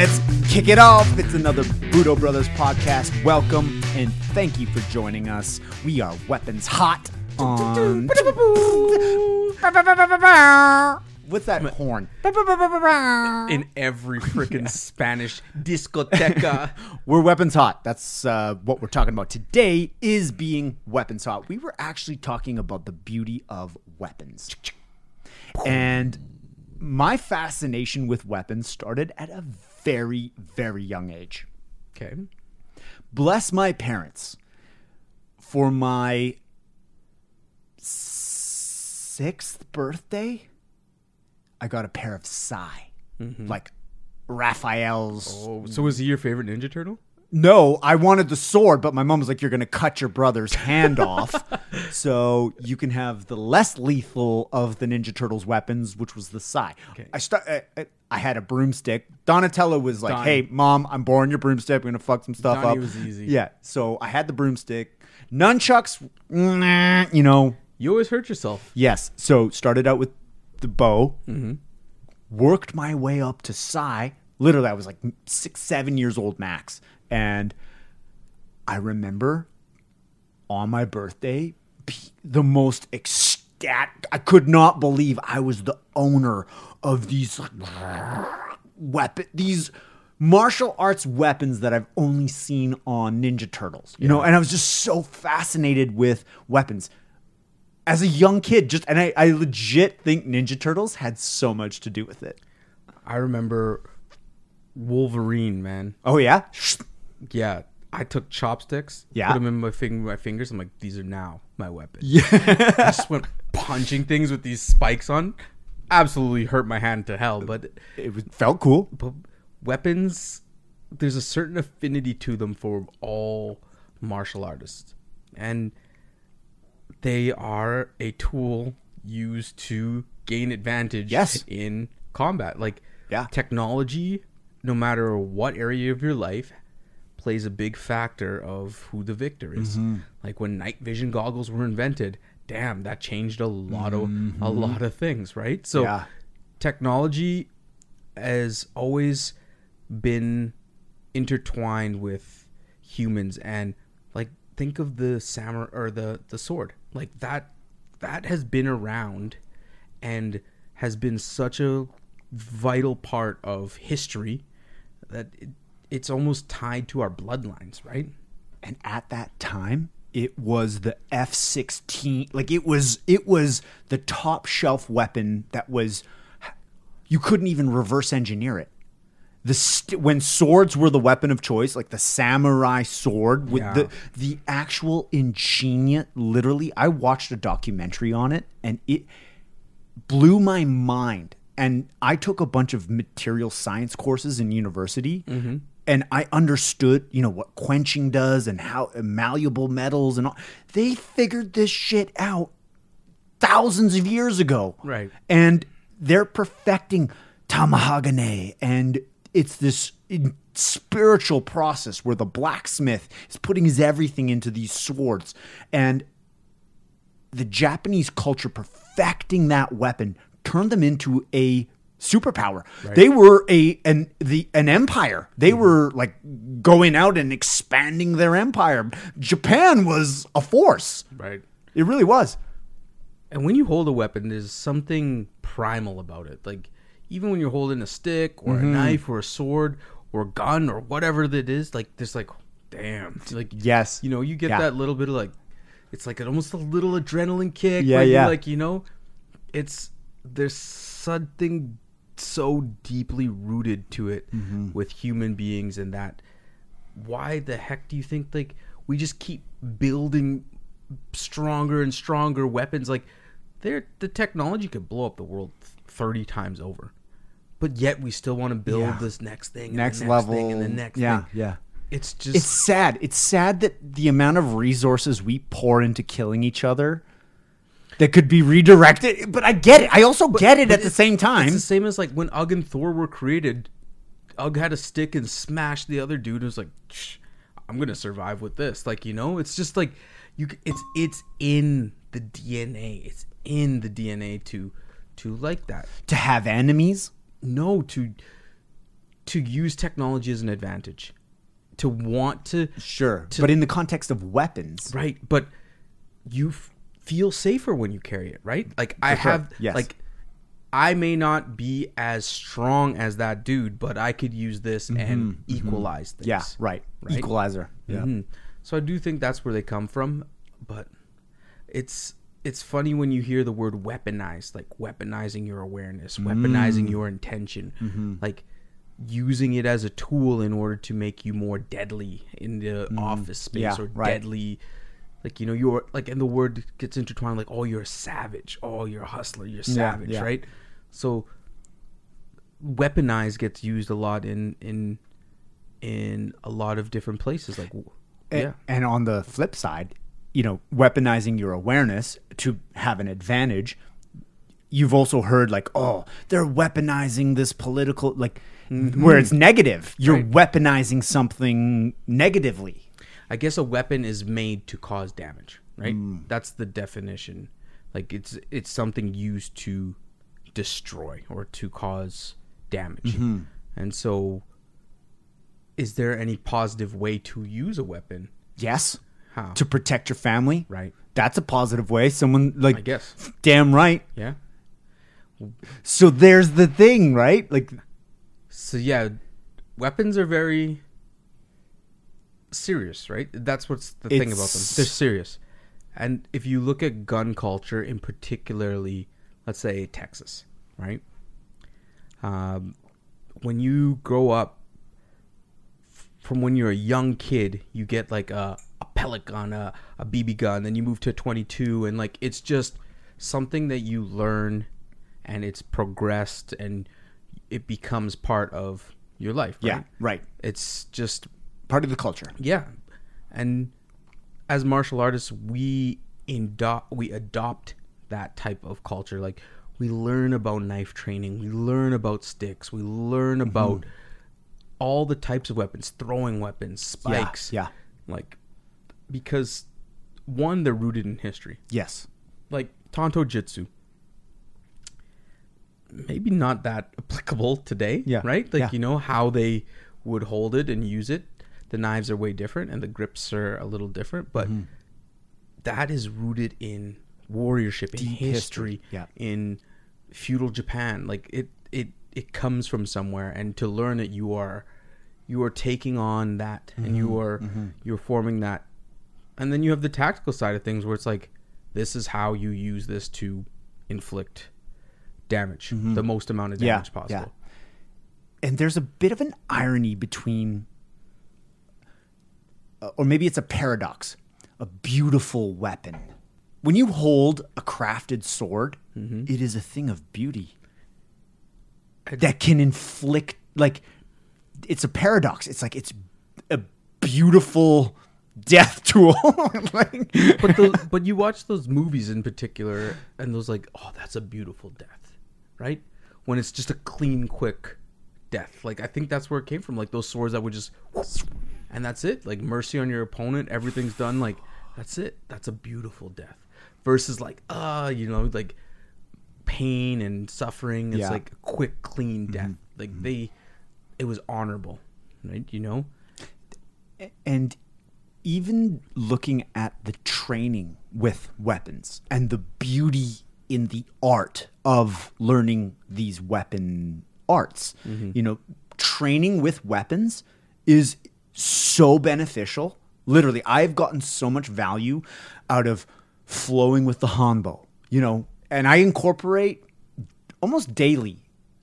Let's kick it off. It's another Budo Brothers podcast. Welcome and thank you for joining us. We are Weapons Hot on. What's that horn? in every freaking Spanish discoteca. We're Weapons Hot. That's uh, what we're talking about today. Is being Weapons Hot. We were actually talking about the beauty of weapons, and my fascination with weapons started at a very, very young age. Okay. bless my parents for my sixth birthday i got a pair of sai, mm-hmm. like raphael's Oh, so was he your favorite Ninja Turtle? No i wanted the sword but my mom was like you're gonna cut your brother's hand off so you can have the less lethal of the ninja turtles weapons which was the sai. i start I, I- had a broomstick donatello was like Donnie. hey mom i'm borrowing your broomstick we're gonna fuck some stuff Donnie up was easy. yeah so i had the broomstick nunchucks nah, you know You always hurt yourself. yes so started out with the bow mm-hmm. worked my way up to sai. Literally, I was like six, seven years old max. And I remember on my birthday, the most ecstatic. I could not believe I was the owner of these like, weapon, these martial arts weapons that I've only seen on Ninja Turtles. You know, and I was just so fascinated with weapons as a young kid. Just and I, I legit think Ninja Turtles had so much to do with it. I remember Wolverine, man. Oh yeah, Yeah. I took chopsticks, Yeah. put them in my, fing- my fingers. I'm like, these are now my weapon. Yeah. I just went punching things with these spikes on. Absolutely hurt my hand to hell, but it was, felt cool. but weapons there's a certain affinity to them for all martial artists and they are a tool used to gain advantage Yes. in combat like Yeah. technology no matter what area of your life plays a big factor of who the victor is Mm-hmm. like when night vision goggles were invented damn that changed a lot of a lot of things right so Mm-hmm. Yeah. technology has always been intertwined with humans and like think of the samurai or the the sword like that that has been around and has been such a vital part of history that it, it's almost tied to our bloodlines right And at that time, it was the F sixteen. Like it was, it was the top shelf weapon that was. You couldn't even reverse engineer it. The st- when swords were the weapon of choice, like the samurai sword with Yeah. the the actual ingenious. Literally, I watched a documentary on it, and it blew my mind. And I took a bunch of material science courses in university, mm-hmm. And I understood, you know, what quenching does and how malleable metals and all. They figured this shit out thousands of years ago, Right. And they're perfecting tamahagane, and it's this spiritual process where the blacksmith is putting his everything into these swords, and the Japanese culture perfecting that weapon turned them into a superpower. They were a an the an empire. They mm-hmm. were like going out and expanding their empire. Japan was a force. right It really was. And when you hold a weapon, there's something primal about it. Like even when you're holding a stick or a mm-hmm. knife or a sword or a gun or whatever that is, like there's like, damn, like Yes. you know, you get Yeah. that little bit of like, it's like an, almost a little adrenaline kick. Yeah, yeah. Like you know, it's there's something so deeply rooted to it Mm-hmm. with human beings and that. Why the heck do you think like we just keep building stronger and stronger weapons like they're the technology could blow up the world 30 times over but yet we still want to build Yeah. this next thing and Next, the next level. thing and the next yeah, thing yeah. it's just It's sad. It's sad that the amount of resources we pour into killing each other that could be redirected. But I get it. I also get it at the same time. it's the same as like when Ugg and Thor were created Ugg had a stick and smashed the other dude and was like Shh, I'm gonna survive with this like you know it's just like you it's it's in the DNA it's in the DNA to to like that to have enemies. no to to use technology as an advantage, to want to Sure. To- but in the context of weapons, right, but you feel safer when you carry it, right? Like I sure, have, yes. like I may not be as strong as that dude, but I could use this and equalize things. Mm-hmm, yeah, right. Right? Equalizer. Yeah. Mhm. So I do think that's where they come from, but it's it's funny when you hear the word weaponized, like weaponizing your awareness, weaponizing Mm. your intention, Mm-hmm. like using it as a tool in order to make you more deadly in the office space Mm. Yeah, or right. deadly like you know you're like and the word gets intertwined like oh you're a savage oh you're a hustler you're savage yeah. right so weaponized gets used a lot in in in a lot of different places like w- A- yeah And on the flip side, you know, weaponizing your awareness to have an advantage. You've also heard like, oh, they're weaponizing this political like where it's negative. You're Mm-hmm. Right. weaponizing something negatively. I guess a weapon is made to cause damage, right? Mm. That's the definition. Like it's it's something used to destroy or to cause damage. Mm-hmm. And so is there any positive way to use a weapon? Yes. How? To protect your family. Right. That's a positive way. Someone like I guess. damn right. Yeah. So there's the thing, right? Like So yeah, weapons are very serious, right? That's what's the thing about them. They're serious. And if you look at gun culture in particularly, let's say Texas, right? Um, when you grow up, from when you're a young kid, you get like a, a pellet gun, a, a BB gun, then you move to a 22, and like it's just something that you learn and it's progressed and it becomes part of your life, right? yeah, right. It's just Part of the culture. yeah, and as martial artists, we indo- we adopt that type of culture. Like we learn about knife training, we learn about sticks, we learn Mm-hmm. about all the types of weapons, throwing weapons, spikes. Yeah. like because one, they're rooted in history. Yes. Like Tanto Jutsu. Maybe not that applicable today, Yeah, right? Like yeah. you know how they would hold it and use it. The knives are way different and the grips are a little different, but Mm-hmm. that is rooted in warriorship, in Deep history, history, yeah. in feudal Japan. Like it, it, it comes from somewhere, and to learn it, you are, you are taking on that, and you Mm-hmm, are, you're forming that, and then you have the tactical side of things where it's like, this is how you use this to inflict damage, the most amount of Mm-hmm. Yeah, damage possible. yeah. and there's a bit of an irony between Uh, or maybe it's a paradox a beautiful weapon when you hold a crafted sword mm-hmm. it is a thing of beauty that can inflict like it's a paradox it's like it's a beautiful death tool like, but the, but you watch those movies in particular, and those like, oh, that's a beautiful death, right? When it's just a clean, quick death. Like I think that's where it came from. Like those swords that would just, and that's it. Like mercy on your opponent, everything's done. Like that's it. That's a beautiful death. Versus like, uh, you know, like pain and suffering. It's Yeah. like a quick, clean mm-hmm. death. Like mm-hmm. they, it was honorable, right? You know. and even looking at the training with weapons and the beauty in the art of learning these weapon arts mm-hmm. you know training with weapons is so beneficial literally i've gotten so much value out of flowing with the hanbo you know and i incorporate almost daily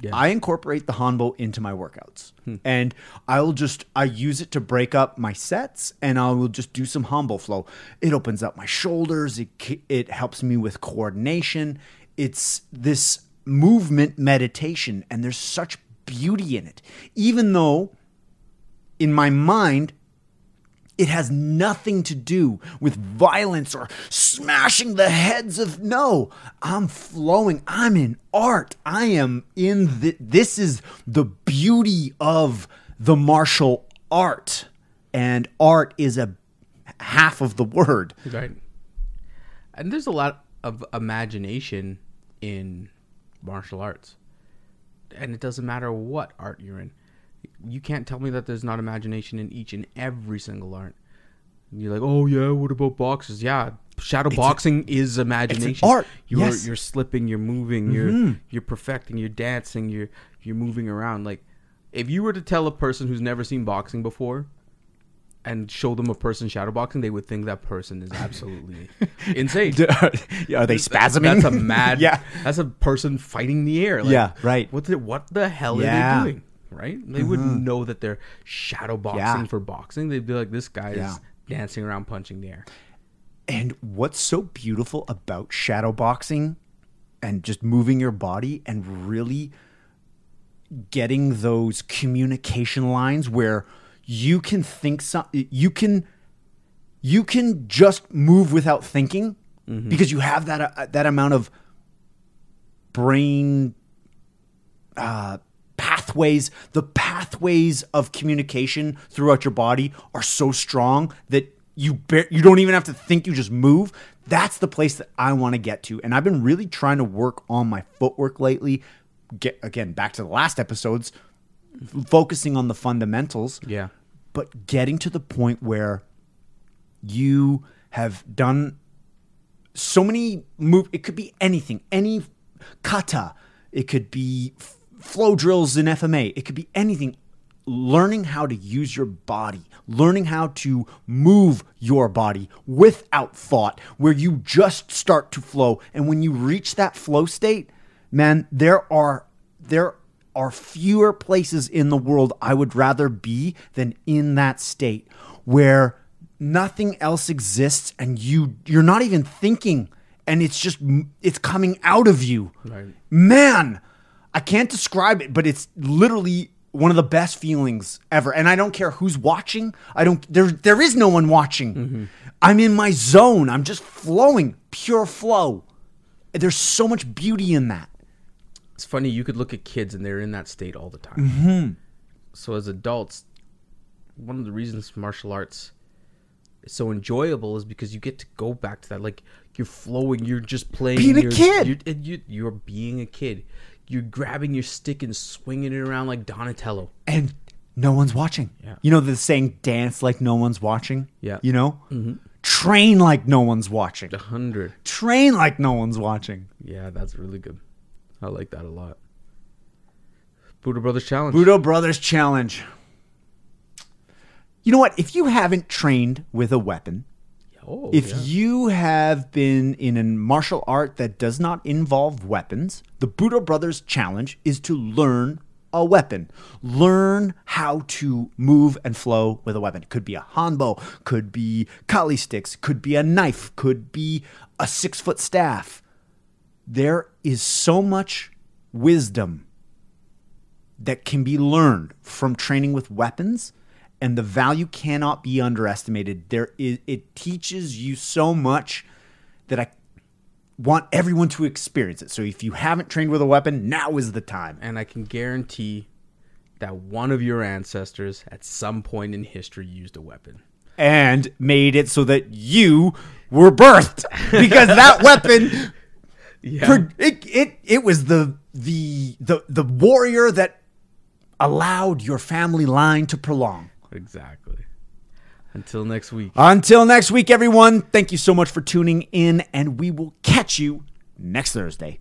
Yeah. I incorporate the Hanbo into my workouts. Hmm. And I'll just I use it to break up my sets and I will just do some Hanbo flow. It opens up my shoulders, it it helps me with coordination. It's this movement meditation and there's such beauty in it. Even though in my mind it has nothing to do with violence or smashing the heads of no i'm flowing i'm in art i am in the, this is the beauty of the martial art and art is a half of the word Right. And there's a lot of imagination in martial arts. And it doesn't matter what art you're in. You can't tell me that there's not imagination in each and every single art. And you're like, oh yeah, what about boxes? Yeah, shadow boxing is imagination. art, You're yes. you're slipping, you're moving, you're you're perfecting, you're dancing, you're you're moving around. Like, if you were to tell a person who's never seen boxing before. And show them a person shadow boxing, they would think that person is absolutely insane. Are they spasming? That's a mad. yeah. That's a person fighting the air. Like, Yeah, right. What the what the hell Yeah. Mm-hmm. are they doing? Right? They wouldn't know that they're shadow boxing Yeah. for boxing. They'd be like, this guy Yeah. is dancing around punching the air. And what's so beautiful about shadow boxing and just moving your body and really getting those communication lines where you can think some you can you can just move without thinking because you have that uh, that amount of brain uh, pathways, the pathways of communication throughout your body are so strong that you bar- you don't even have to think, you just move. That's the place that I want to get to, and I've been really trying to work on my footwork lately. Get again back to the last episodes, focusing on the fundamentals Yeah. but getting to the point where you have done so many move it could be anything any kata it could be flow drills in fma it could be anything learning how to use your body learning how to move your body without thought where you just start to flow and when you reach that flow state man there are there are fewer places in the world I would rather be than in that state where nothing else exists and you you're not even thinking and it's just it's coming out of you. Right. Man, I can't describe it, but it's literally one of the best feelings ever. And I don't care who's watching. I don't there there is no one watching. I'm in my zone. I'm just flowing, pure flow. There's so much beauty in that. It's funny. You could look at kids and they're in that state all the time. Mm-hmm. So as adults, one of the reasons martial arts is so enjoyable is because you get to go back to that. Like you're flowing. You're just playing. Being a you're- kid. You're, and you, you're being a kid. You're grabbing your stick and swinging it around like Donatello. and no one's watching. Yeah. You know the saying dance like no one's watching? Yeah. You know? Mm-hmm. Train like no one's watching. A hundred. Train like no one's watching. Yeah, that's really good. I like that a lot. Budo Brothers Challenge. Budo Brothers Challenge. You know what? If you haven't trained with a weapon, Oh, if yeah. you have been in a martial art that does not involve weapons, the Budo Brothers Challenge is to learn a weapon. Learn how to move and flow with a weapon. It could be a hanbo, could be kali sticks, could be a knife, could be a six foot staff. There is so much wisdom that can be learned from training with weapons and the value cannot be underestimated. There is it teaches you so much that i want everyone to experience it. So if you haven't trained with a weapon now is the time. And I can guarantee that one of your ancestors at some point in history used a weapon. and made it so that you were birthed. Because that weapon Yeah. it, it it was the the the the warrior that allowed your family line to prolong exactly. Until next week. Until next week, everyone, thank you so much for tuning in, and we will catch you next Thursday.